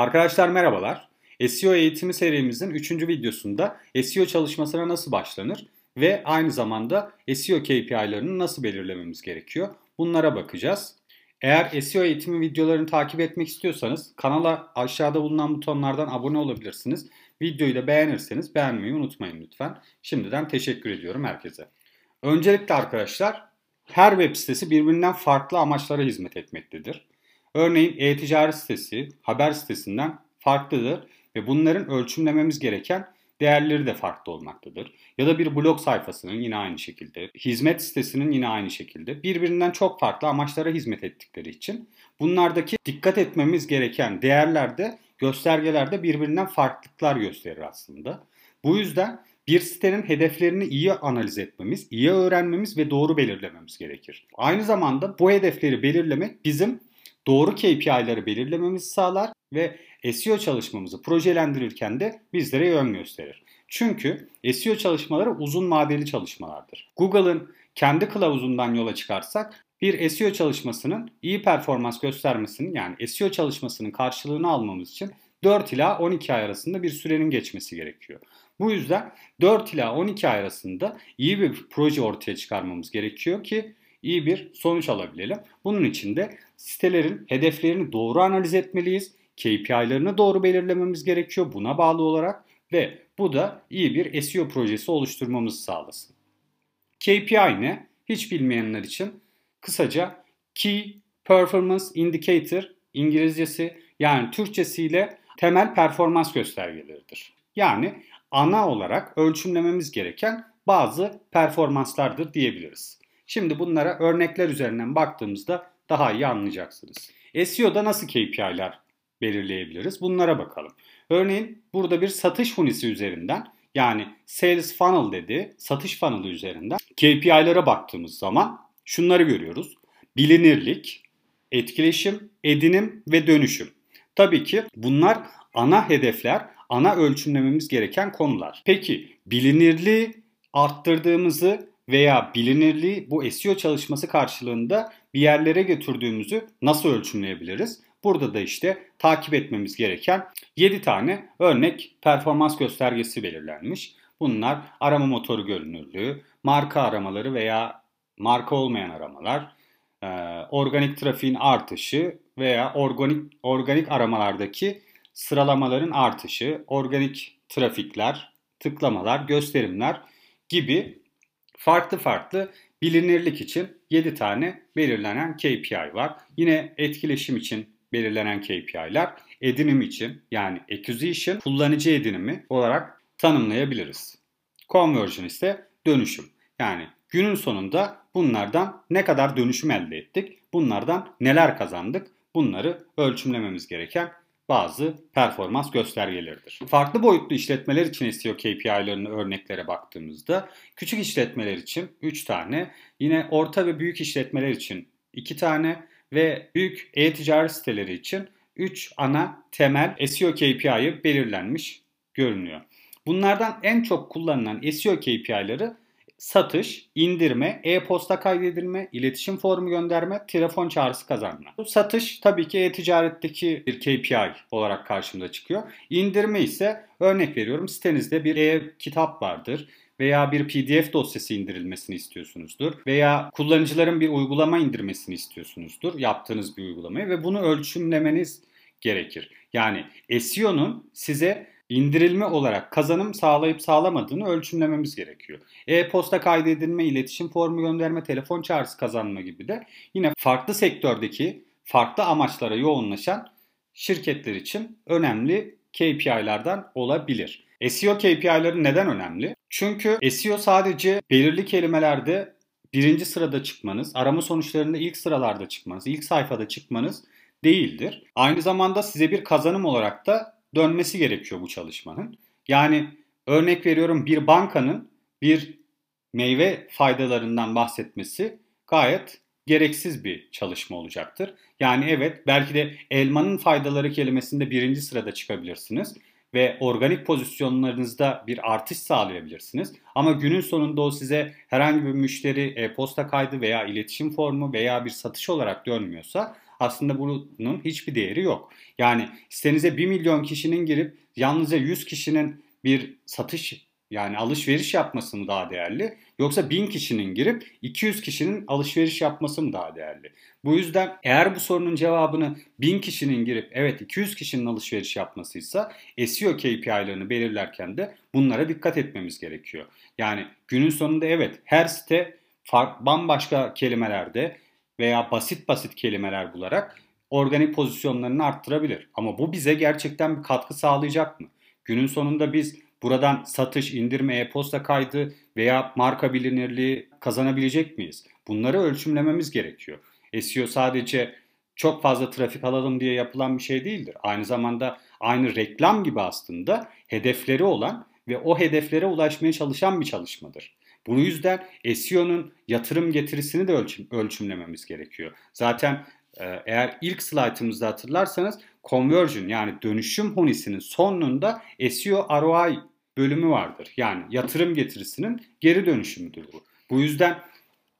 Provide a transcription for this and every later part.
Arkadaşlar merhabalar. SEO eğitimi serimizin 3. videosunda SEO çalışmasına nasıl başlanır ve aynı zamanda SEO KPI'larını nasıl belirlememiz gerekiyor bunlara bakacağız. Eğer SEO eğitimi videolarını takip etmek istiyorsanız kanala aşağıda bulunan butonlardan abone olabilirsiniz. Videoyu da beğenirseniz beğenmeyi unutmayın lütfen. Şimdiden teşekkür ediyorum herkese. Öncelikle arkadaşlar her web sitesi birbirinden farklı amaçlara hizmet etmektedir. Örneğin e-ticaret sitesi haber sitesinden farklıdır ve bunların ölçümlememiz gereken değerleri de farklı olmaktadır. Ya da bir blog sayfasının yine aynı şekilde, hizmet sitesinin yine aynı şekilde birbirinden çok farklı amaçlara hizmet ettikleri için bunlardaki dikkat etmemiz gereken değerlerde, göstergelerde birbirinden farklılıklar gösterir aslında. Bu yüzden bir sitenin hedeflerini iyi analiz etmemiz, iyi öğrenmemiz ve doğru belirlememiz gerekir. Aynı zamanda bu hedefleri belirlemek bizim doğru KPI'ları belirlememizi sağlar ve SEO çalışmamızı projelendirirken de bizlere yön gösterir. Çünkü SEO çalışmaları uzun vadeli çalışmalardır. Google'ın kendi kılavuzundan yola çıkarsak bir SEO çalışmasının iyi performans göstermesinin yani SEO çalışmasının karşılığını almamız için 4 ila 12 ay arasında bir sürenin geçmesi gerekiyor. Bu yüzden 4 ila 12 ay arasında iyi bir proje ortaya çıkarmamız gerekiyor ki iyi bir sonuç alabilelim. Bunun için de sitelerin hedeflerini doğru analiz etmeliyiz. KPI'lerini doğru belirlememiz gerekiyor buna bağlı olarak ve bu da iyi bir SEO projesi oluşturmamızı sağlasın. KPI ne? Hiç bilmeyenler için kısaca Key Performance Indicator İngilizcesi yani Türkçesiyle temel performans göstergeleridir. Yani ana olarak ölçümlememiz gereken bazı performanslardır diyebiliriz. Şimdi bunlara örnekler üzerinden baktığımızda daha iyi anlayacaksınız. SEO'da nasıl KPI'ler belirleyebiliriz? Bunlara bakalım. Örneğin burada bir satış hunisi üzerinden yani sales funnel dedi, satış funnel'ı üzerinden KPI'lere baktığımız zaman şunları görüyoruz. Bilinirlik, etkileşim, edinim ve dönüşüm. Tabii ki bunlar ana hedefler, ana ölçümlememiz gereken konular. Peki bilinirliği arttırdığımızı veya bilinirliği bu SEO çalışması karşılığında bir yerlere götürdüğümüzü nasıl ölçümleyebiliriz? Burada da işte takip etmemiz gereken 7 tane örnek performans göstergesi belirlenmiş. Bunlar arama motoru görünürlüğü, marka aramaları veya marka olmayan aramalar, organik trafiğin artışı veya organik organik aramalardaki sıralamaların artışı, organik trafikler, tıklamalar, gösterimler gibi farklı farklı bilinirlik için 7 tane belirlenen KPI var. Yine etkileşim için belirlenen KPI'ler edinim için yani acquisition kullanıcı edinimi olarak tanımlayabiliriz. Conversion ise dönüşüm. Yani günün sonunda bunlardan ne kadar dönüşüm elde ettik, bunlardan neler kazandık bunları ölçümlememiz gereken bazı performans göstergeleridir. Farklı boyutlu işletmeler için SEO KPI'larının örneklere baktığımızda küçük işletmeler için 3 tane, yine orta ve büyük işletmeler için 2 tane ve büyük e-ticaret siteleri için 3 ana temel SEO KPI'yi belirlenmiş görünüyor. Bunlardan en çok kullanılan SEO KPI'ları satış, indirme, e-posta kaydedilme, iletişim formu gönderme, telefon çağrısı kazanma. Bu satış tabii ki e-ticaretteki bir KPI olarak karşımıza çıkıyor. İndirme ise örnek veriyorum sitenizde bir e-kitap vardır veya bir PDF dosyası indirilmesini istiyorsunuzdur veya kullanıcıların bir uygulama indirmesini istiyorsunuzdur yaptığınız bir uygulamayı ve bunu ölçümlemeniz gerekir. Yani SEO'nun size indirilme olarak kazanım sağlayıp sağlamadığını ölçümlememiz gerekiyor. E-posta kaydedilme, iletişim formu gönderme, telefon çağrısı kazanma gibi de yine farklı sektördeki farklı amaçlara yoğunlaşan şirketler için önemli KPI'lerden olabilir. SEO KPI'leri neden önemli? Çünkü SEO sadece belirli kelimelerde birinci sırada çıkmanız, arama sonuçlarında ilk sıralarda çıkmanız, ilk sayfada çıkmanız değildir. Aynı zamanda size bir kazanım olarak da dönmesi gerekiyor bu çalışmanın. Yani örnek veriyorum bir bankanın bir meyve faydalarından bahsetmesi gayet gereksiz bir çalışma olacaktır. Yani evet belki de elmanın faydaları kelimesinde birinci sırada çıkabilirsiniz ve organik pozisyonlarınızda bir artış sağlayabilirsiniz. Ama günün sonunda o size herhangi bir müşteri e-posta kaydı veya iletişim formu veya bir satış olarak dönmüyorsa aslında bunun hiçbir değeri yok. Yani sitenize 1 milyon kişinin girip yalnızca 100 kişinin bir satış yani alışveriş yapması mı daha değerli yoksa 1000 kişinin girip 200 kişinin alışveriş yapması mı daha değerli? Bu yüzden eğer bu sorunun cevabını 1000 kişinin girip evet 200 kişinin alışveriş yapmasıysa SEO KPI'larını belirlerken de bunlara dikkat etmemiz gerekiyor. Yani günün sonunda evet her site fark, bambaşka kelimelerde veya basit basit kelimeler bularak organik pozisyonlarını arttırabilir. Ama bu bize gerçekten bir katkı sağlayacak mı? Günün sonunda biz buradan satış, indirme, e-posta kaydı veya marka bilinirliği kazanabilecek miyiz? Bunları ölçümlememiz gerekiyor. SEO sadece çok fazla trafik alalım diye yapılan bir şey değildir. Aynı zamanda aynı reklam gibi aslında hedefleri olan ve o hedeflere ulaşmaya çalışan bir çalışmadır. Bu yüzden SEO'nun yatırım getirisini de ölçüm, ölçümlememiz gerekiyor. Zaten e, eğer ilk slaytımızda hatırlarsanız conversion yani dönüşüm hunisinin sonunda SEO ROI bölümü vardır. Yani yatırım getirisinin geri dönüşümüdür bu. Bu yüzden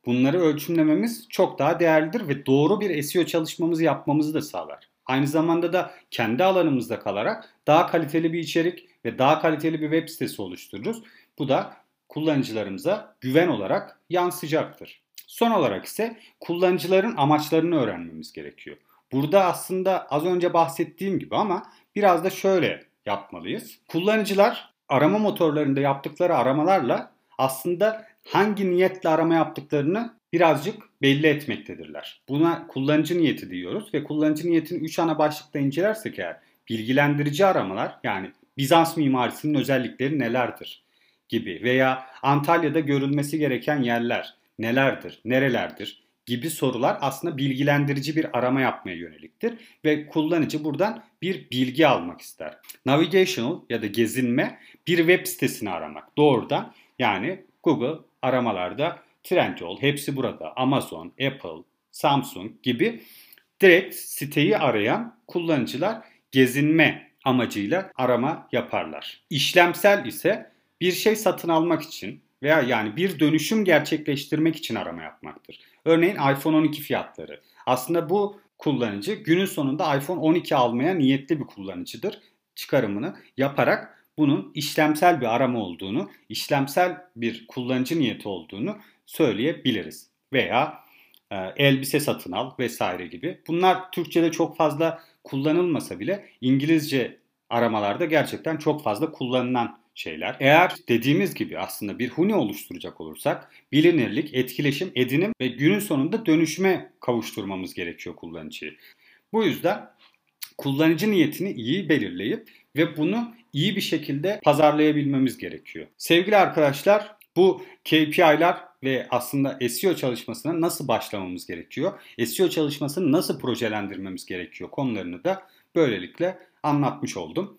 bunları ölçümlememiz çok daha değerlidir ve doğru bir SEO çalışmamızı yapmamızı da sağlar. Aynı zamanda da kendi alanımızda kalarak daha kaliteli bir içerik ve daha kaliteli bir web sitesi oluştururuz. Bu da kullanıcılarımıza güven olarak yansıyacaktır. Son olarak ise kullanıcıların amaçlarını öğrenmemiz gerekiyor. Burada aslında az önce bahsettiğim gibi ama biraz da şöyle yapmalıyız. Kullanıcılar arama motorlarında yaptıkları aramalarla aslında hangi niyetle arama yaptıklarını birazcık belli etmektedirler. Buna kullanıcı niyeti diyoruz ve kullanıcı niyetini 3 ana başlıkta incelersek eğer bilgilendirici aramalar yani Bizans mimarisinin özellikleri nelerdir gibi veya Antalya'da görülmesi gereken yerler nelerdir, nerelerdir gibi sorular aslında bilgilendirici bir arama yapmaya yöneliktir ve kullanıcı buradan bir bilgi almak ister. Navigational ya da gezinme bir web sitesini aramak doğrudan yani Google aramalarda Trendyol hepsi burada Amazon, Apple, Samsung gibi direkt siteyi arayan kullanıcılar gezinme amacıyla arama yaparlar. İşlemsel ise bir şey satın almak için veya yani bir dönüşüm gerçekleştirmek için arama yapmaktır. Örneğin iPhone 12 fiyatları. Aslında bu kullanıcı günün sonunda iPhone 12 almaya niyetli bir kullanıcıdır. Çıkarımını yaparak bunun işlemsel bir arama olduğunu, işlemsel bir kullanıcı niyeti olduğunu söyleyebiliriz. Veya e, elbise satın al vesaire gibi. Bunlar Türkçe'de çok fazla kullanılmasa bile İngilizce aramalarda gerçekten çok fazla kullanılan şeyler. Eğer dediğimiz gibi aslında bir huni oluşturacak olursak bilinirlik, etkileşim, edinim ve günün sonunda dönüşüme kavuşturmamız gerekiyor kullanıcıyı. Bu yüzden kullanıcı niyetini iyi belirleyip ve bunu iyi bir şekilde pazarlayabilmemiz gerekiyor. Sevgili arkadaşlar bu KPI'ler ve aslında SEO çalışmasına nasıl başlamamız gerekiyor? SEO çalışmasını nasıl projelendirmemiz gerekiyor konularını da böylelikle anlatmış oldum.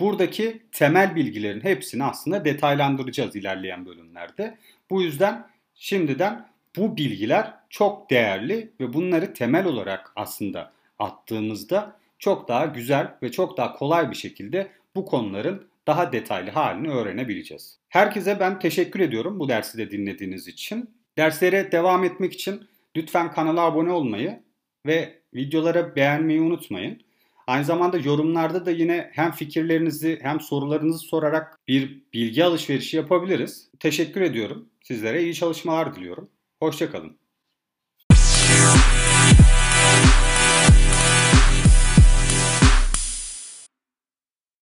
Buradaki temel bilgilerin hepsini aslında detaylandıracağız ilerleyen bölümlerde. Bu yüzden şimdiden bu bilgiler çok değerli ve bunları temel olarak aslında attığımızda çok daha güzel ve çok daha kolay bir şekilde bu konuların daha detaylı halini öğrenebileceğiz. Herkese ben teşekkür ediyorum bu dersi de dinlediğiniz için. Derslere devam etmek için lütfen kanala abone olmayı ve videoları beğenmeyi unutmayın. Aynı zamanda yorumlarda da yine hem fikirlerinizi hem sorularınızı sorarak bir bilgi alışverişi yapabiliriz. Teşekkür ediyorum. Sizlere iyi çalışmalar diliyorum. Hoşçakalın.